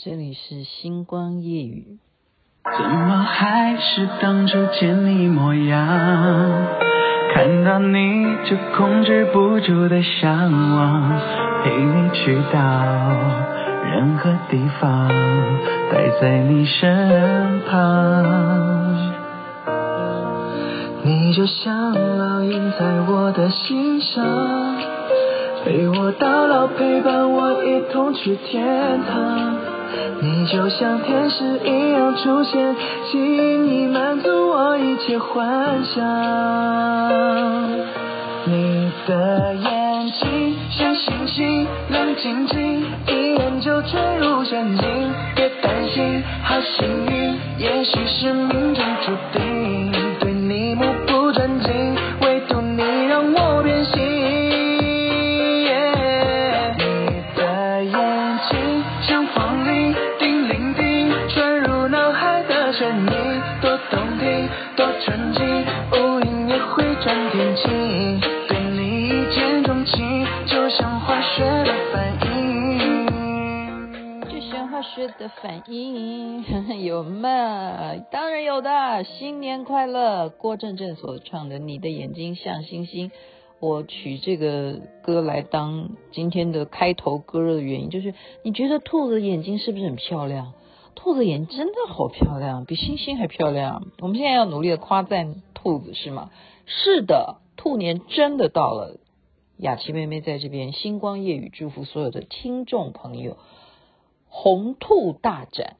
这里是星光夜语。怎么还是当初见你模样？看到你就控制不住的向往，陪你去到任何地方，待在你身旁。你就像烙印在我的心上，陪我到老，陪伴我一同去天堂。你就像天使一样出现，轻易满足我一切幻想。你的眼睛像星星，亮晶晶，一眼就坠入陷阱。别担心，好幸运，也许是命中注定，安静乌云也会转天晴对你一见钟情就像化学的反应 有吗？当然有的。新年快乐！郭正正所唱的《你的眼睛像星星》，我取这个歌来当今天的开头歌的原因，就是你觉得兔子眼睛是不是很漂亮？兔子眼真的好漂亮，比星星还漂亮。我们现在要努力的夸赞兔子，是吗？是的，兔年真的到了。雅琪妹妹在这边星光夜语祝福所有的听众朋友。红兔大展，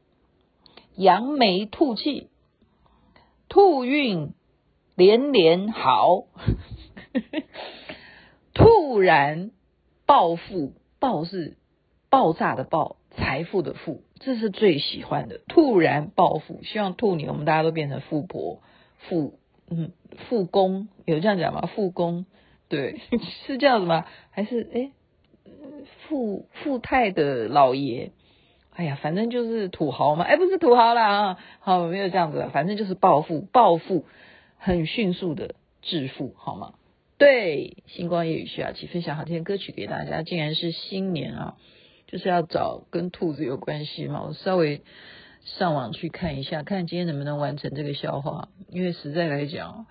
扬眉吐气，兔运连连好，突然暴富，暴是爆炸的爆，财富的富，这是最喜欢的。突然暴富，希望兔年我们大家都变成富婆、富嗯富公，有这样讲吗？富公对，是这样子吗？还是哎富富太的老爷？哎呀，反正就是土豪嘛，哎，不是土豪啦啊，好，没有这样子，反正就是暴富，暴富很迅速的致富，好吗？对，星光夜雨徐雅琪分享好听的歌曲给大家，竟然是新年啊，就是要找跟兔子有关系嘛，我稍微上网去看一下，看今天能不能完成这个笑话，因为实在来讲，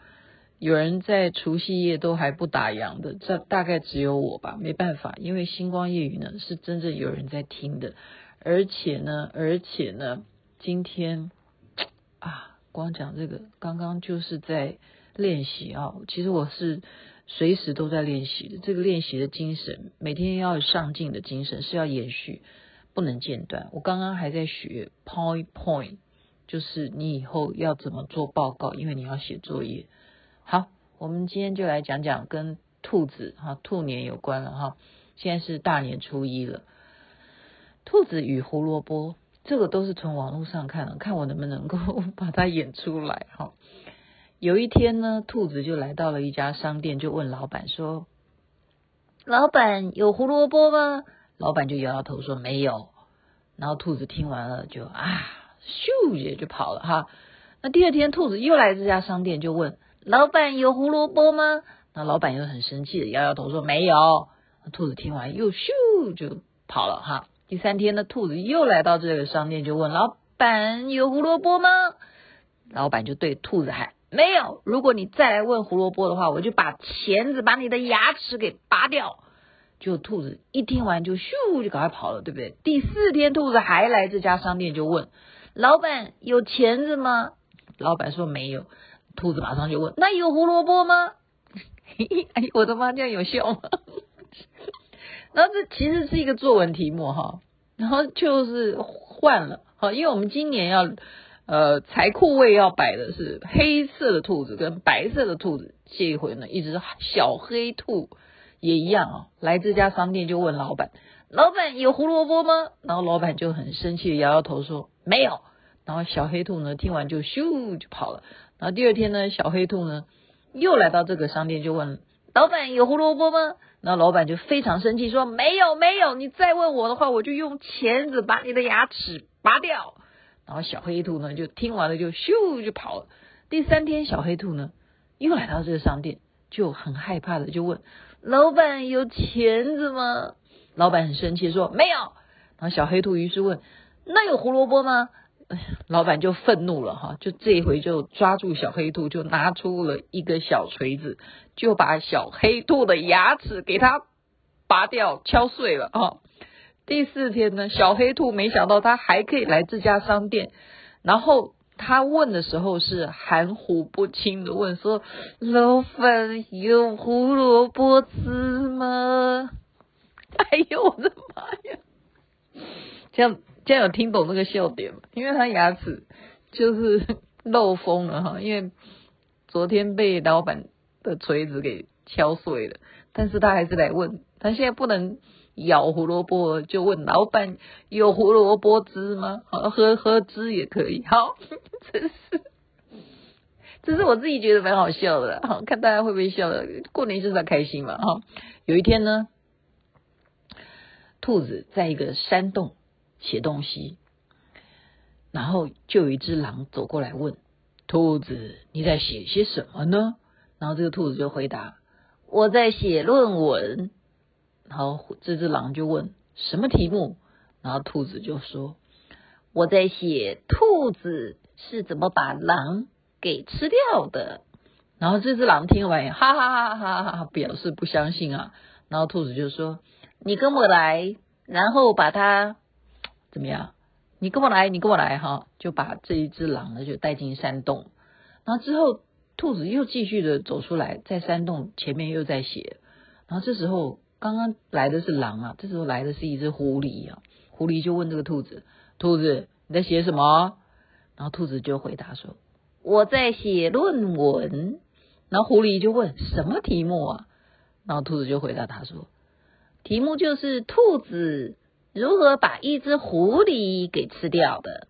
有人在除夕夜都还不打烊的，这大概只有我吧，没办法，因为星光夜语呢是真正有人在听的。而且呢，而且呢，今天啊，光讲这个，刚刚就是在练习啊。其实我是随时都在练习的，这个练习的精神，每天要有上进的精神，是要延续，不能间断。我刚刚还在学 point point，就是你以后要怎么做报告，因为你要写作业。好，我们今天就来讲讲跟兔子哈兔年有关了哈。现在是大年初一了。兔子与胡萝卜，这个都是从网络上看的，看我能不能够 把它演出来哈。有一天呢，兔子就来到了一家商店，就问老板说：“老板有胡萝卜吗？”老板就摇摇头说：“没有。”然后兔子听完了就啊，咻也就跑了哈。那第二天，兔子又来这家商店，就问：“老板有胡萝卜吗？”那老板又很生气的摇摇头说：“没有。”兔子听完又咻就跑了哈。第三天呢，兔子又来到这个商店，就问老板有胡萝卜吗？老板就对兔子喊：没有。如果你再来问胡萝卜的话，我就把钳子把你的牙齿给拔掉。就兔子一听完就咻就赶快跑了，对不对？第四天，兔子还来这家商店，就问老板有钳子吗？老板说没有。兔子马上就问：那有胡萝卜吗？哎，我的妈，这样有效吗？然后这其实是一个作文题目哈，然后就是换了哈，因为我们今年要呃财库位要摆的是黑色的兔子跟白色的兔子，这一回呢一只小黑兔也一样啊，来这家商店就问老板，老板有胡萝卜吗？然后老板就很生气的摇摇头说没有，然后小黑兔呢听完就咻就跑了，然后第二天呢小黑兔呢又来到这个商店就问老板有胡萝卜吗？那老板就非常生气，说：“没有，没有，你再问我的话，我就用钳子把你的牙齿拔掉。”然后小黑兔呢，就听完了，就咻就跑了。第三天，小黑兔呢又来到这个商店，就很害怕的就问：“老板有钳子吗？”老板很生气说：“没有。”然后小黑兔于是问：“那有胡萝卜吗？老板就愤怒了哈，就这一回就抓住小黑兔，就拿出了一个小锤子，就把小黑兔的牙齿给它拔掉、敲碎了啊。第四天呢，小黑兔没想到他还可以来这家商店，然后他问的时候是含糊不清的问说：“老板有胡萝卜汁吗？” 哎呦我的妈呀！这样。这样有听懂那个笑点吗？因为他牙齿就是 漏风了哈，因为昨天被老板的锤子给敲碎了，但是他还是来问，他现在不能咬胡萝卜，就问老板有胡萝卜汁吗？喝喝汁也可以。好，真是这是我自己觉得蛮好笑的，好，看大家会不会笑的。过年就是要开心嘛，哈。有一天呢，兔子在一个山洞。写东西，然后就有一只狼走过来问兔子：“你在写些什么呢？”然后这个兔子就回答：“我在写论文。”然后这只狼就问：“什么题目？”然后兔子就说：“我在写兔子是怎么把狼给吃掉的。”然后这只狼听完，哈哈哈哈哈哈，表示不相信啊。然后兔子就说：“你跟我来，然后把它。”怎么样？你跟我来，你跟我来哈，就把这一只狼呢就带进山洞。然后之后，兔子又继续的走出来，在山洞前面又在写。然后这时候，刚刚来的是狼啊，这时候来的是一只狐狸啊。狐狸就问这个兔子：“兔子，你在写什么？”然后兔子就回答说：“我在写论文。”然后狐狸就问：“什么题目啊？”然后兔子就回答他说：“题目就是兔子。”如何把一只狐狸给吃掉的？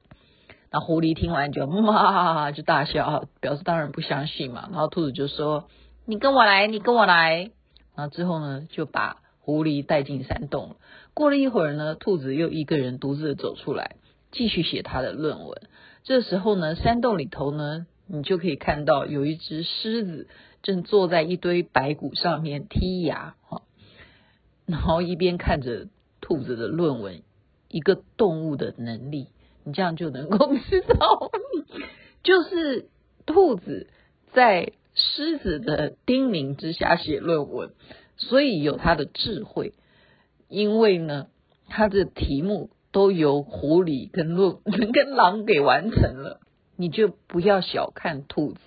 那狐狸听完就哇就大笑，表示当然不相信嘛。然后兔子就说：“你跟我来，你跟我来。”然后之后呢，就把狐狸带进山洞。过了一会儿呢，兔子又一个人独自走出来，继续写他的论文。这时候呢，山洞里头呢，你就可以看到有一只狮子正坐在一堆白骨上面剔牙，哈，然后一边看着。兔子的论文，一个动物的能力，你这样就能够 知道，就是兔子在狮子的叮咛之下写论文，所以有它的智慧。因为呢，它的题目都由狐狸跟论 跟狼给完成了，你就不要小看兔子，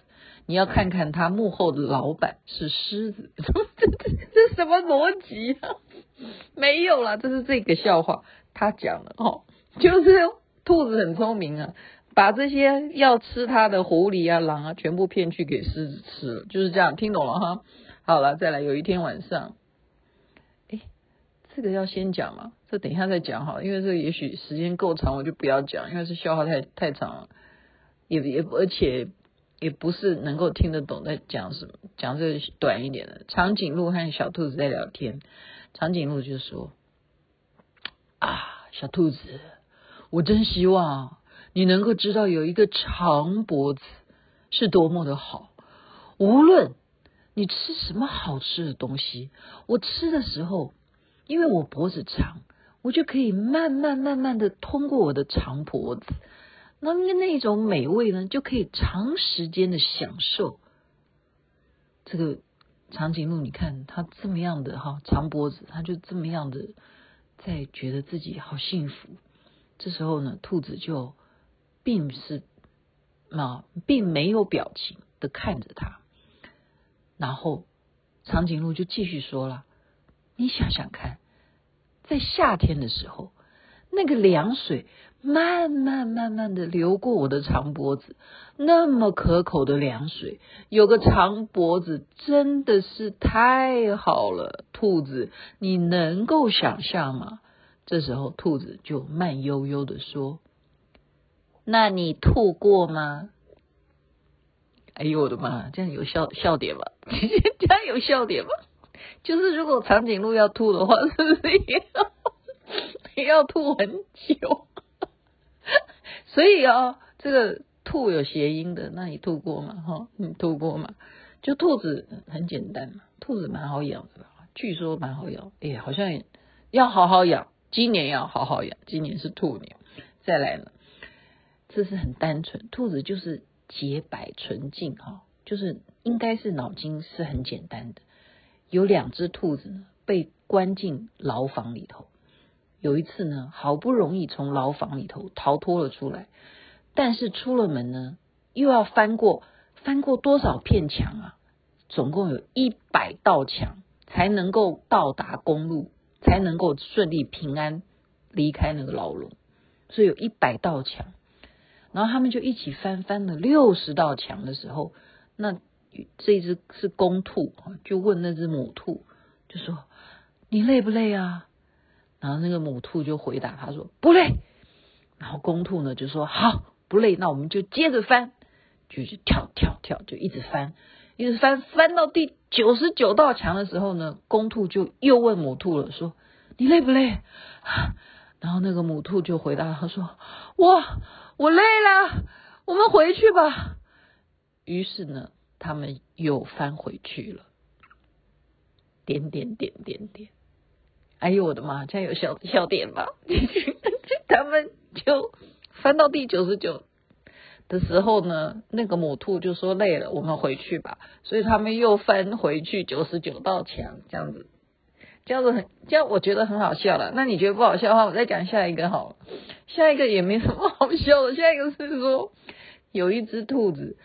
你要看看它幕后的老板是狮子，这这这什么逻辑啊？没有啦，这是这个笑话，他讲的哦，就是兔子很聪明啊，把这些要吃它的狐狸啊、狼啊，全部骗去给狮子吃了，就是这样，听懂了哈？好了，再来，有一天晚上，哎，这个要先讲嘛，这等一下再讲哈，因为这也许时间够长，我就不要讲，因为是笑话太太长了，也也而且也不是能够听得懂在讲什么，讲这个短一点的。长颈鹿和小兔子在聊天。长颈鹿就说：“啊，小兔子，我真希望你能够知道有一个长脖子是多么的好。无论你吃什么好吃的东西，我吃的时候，因为我脖子长，我就可以慢慢慢慢的通过我的长脖子，那那种美味呢，就可以长时间的享受这个。”长颈鹿，你看它这么样的哈长脖子，它就这么样的在觉得自己好幸福。这时候呢，兔子就并是啊，并没有表情的看着他。然后长颈鹿就继续说了：“你想想看，在夏天的时候，那个凉水。”慢慢慢慢的流过我的长脖子，那么可口的凉水，有个长脖子真的是太好了。兔子，你能够想象吗？这时候兔子就慢悠悠的说：“那你吐过吗？”哎呦我的妈，这样有笑笑点吗？这样有笑点吗？就是如果长颈鹿要吐的话，是不是也要 也要吐很久？所以哦，这个吐有谐音的，那你吐过吗？哈，你吐过吗？就兔子很简单嘛，兔子蛮好养的，据说蛮好养。哎，好像要好好养，今年要好好养，今年是兔年，再来呢，这是很单纯，兔子就是洁白纯净哈，就是应该是脑筋是很简单的。有两只兔子呢，被关进牢房里头。有一次呢，好不容易从牢房里头逃脱了出来，但是出了门呢，又要翻过翻过多少片墙啊？总共有一百道墙，才能够到达公路，才能够顺利平安离开那个牢笼。所以有一百道墙，然后他们就一起翻，翻了六十道墙的时候，那这一只是公兔，就问那只母兔，就说：“你累不累啊？”然后那个母兔就回答他说：“不累。”然后公兔呢就说：“好，不累，那我们就接着翻，就去跳跳跳，就一直翻，一直翻，翻到第九十九道墙的时候呢，公兔就又问母兔了，说：“你累不累？”然后那个母兔就回答他说：“哇，我累了，我们回去吧。”于是呢，他们又翻回去了。点点点点点，哎呦我的妈！这样有笑笑点吧？他们就翻到第九十九的时候呢，那个母兔就说累了，我们回去吧。所以他们又翻回去九十九道墙，这样子。这样子很，这样我觉得很好笑了。那你觉得不好笑的话，我再讲下一个好了。下一个也没什么好笑的。下一个是说，有一只兔子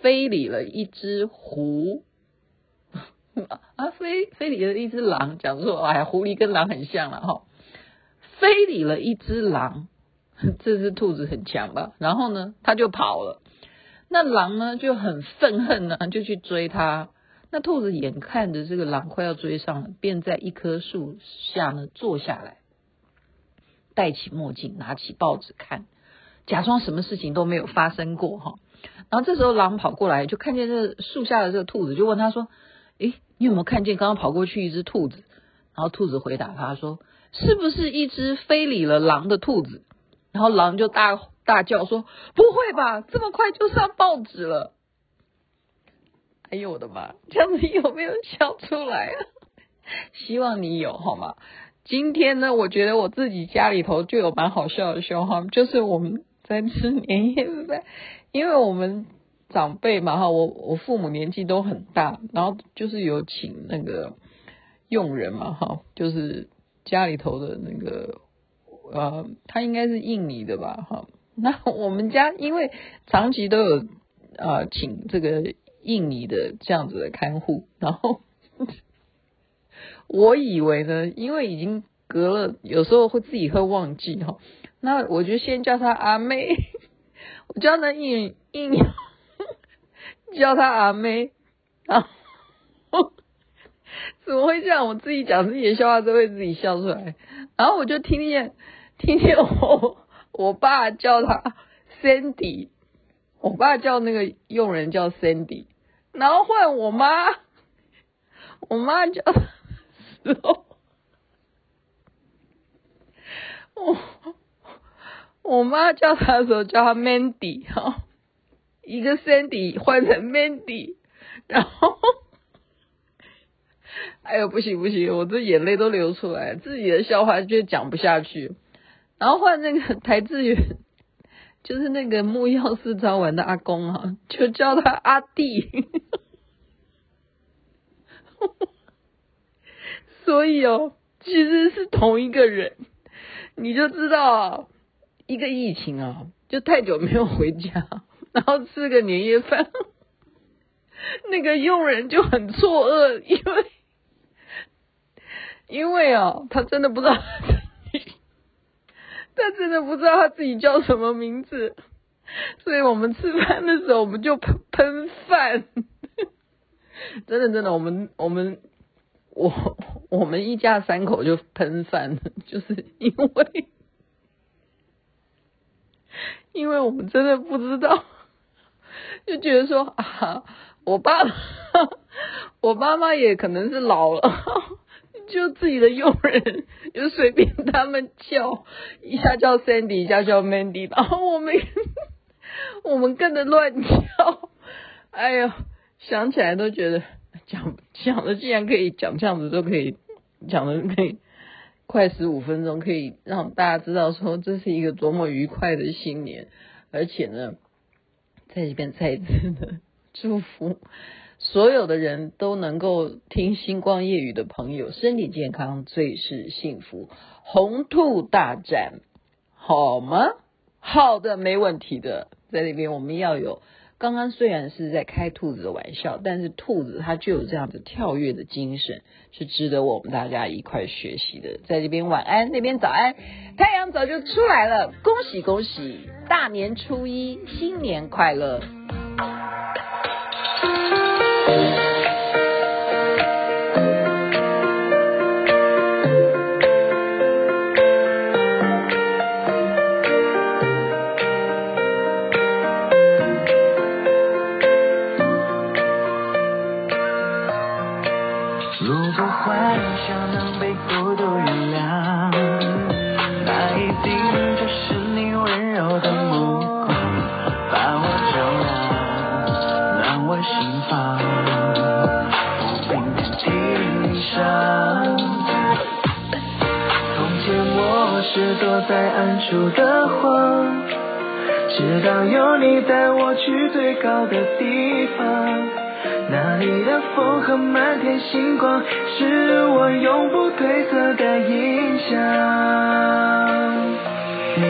非礼了一只狐，啊，非非礼了一只狼。讲说，哎，狐狸跟狼很像了哈。非礼了一只狼，这只兔子很强吧？然后呢，它就跑了。那狼呢就很愤恨呢，就去追它。那兔子眼看着这个狼快要追上了，便在一棵树下呢坐下来，戴起墨镜，拿起报纸看，假装什么事情都没有发生过哈。然后这时候狼跑过来，就看见这树下的这个兔子，就问他说：“诶，你有没有看见刚刚跑过去一只兔子？”然后兔子回答他说：“是不是一只非礼了狼的兔子？”然后狼就大大叫说：“不会吧，这么快就上报纸了？”哎呦我的妈！这样子有没有笑出来啊？希望你有好吗？今天呢，我觉得我自己家里头就有蛮好笑的笑话，就是我们在吃年夜饭，因为我们长辈嘛哈，我我父母年纪都很大，然后就是有请那个佣人嘛哈，就是家里头的那个呃，他应该是印尼的吧哈。那我们家因为长期都有呃请这个。印尼的这样子的看护，然后我以为呢，因为已经隔了，有时候会自己会忘记哈，那我就先叫他阿妹，我叫他印印，叫他阿妹，然后 怎么会这样？我自己讲自己的笑话都会自己笑出来，然后我就听见听见我我爸叫他 Sandy。我爸叫那个佣人叫 Sandy，然后换我妈，我妈叫的时候，我我妈叫他的时候叫他 Mandy 哈，一个 Sandy 换成 Mandy，然后，哎呦不行不行，我这眼泪都流出来，自己的笑话就讲不下去，然后换那个台志远。就是那个木曜四超玩的阿公啊，就叫他阿弟，所以哦，其实是同一个人，你就知道，一个疫情啊，就太久没有回家，然后吃个年夜饭，那个佣人就很错愕，因为因为啊，他真的不知道。他真的不知道他自己叫什么名字，所以我们吃饭的时候我们就喷喷饭，真的真的，我们我们我我们一家三口就喷饭，就是因为因为我们真的不知道，就觉得说啊，我爸我妈妈也可能是老了。就自己的佣人，就随便他们叫，一下叫 Sandy，一下叫 Mandy，然后我们 我们跟着乱叫，哎呦，想起来都觉得讲讲的竟然可以讲这样子都可以讲的可以快十五分钟，可以让大家知道说这是一个多么愉快的新年，而且呢，在这边再一次的祝福所有的人都能够听星光夜语的朋友身体健康，最是幸福，红兔大战，好吗？好的，没问题的，在那边我们要有。刚刚虽然是在开兔子的玩笑，但是兔子它就有这样子跳跃的精神，是值得我们大家一块学习的。在这边晚安，那边早安，太阳早就出来了，恭喜恭喜，大年初一，新年快乐。在暗处的慌，直到有你带我去最高的地方，那里的风和满天星光，是我永不褪色的印象。你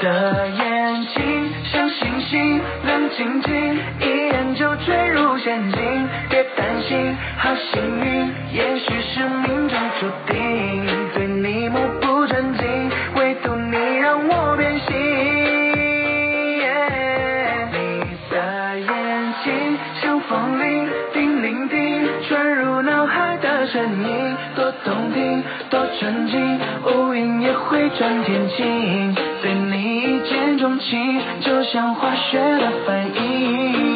的眼睛像星星，亮晶晶，一眼就坠入陷阱。别担心，好幸运，也许是命中注定，对你目动听，多纯净，乌云也会转天晴。对你一见钟情，就像化学的反应。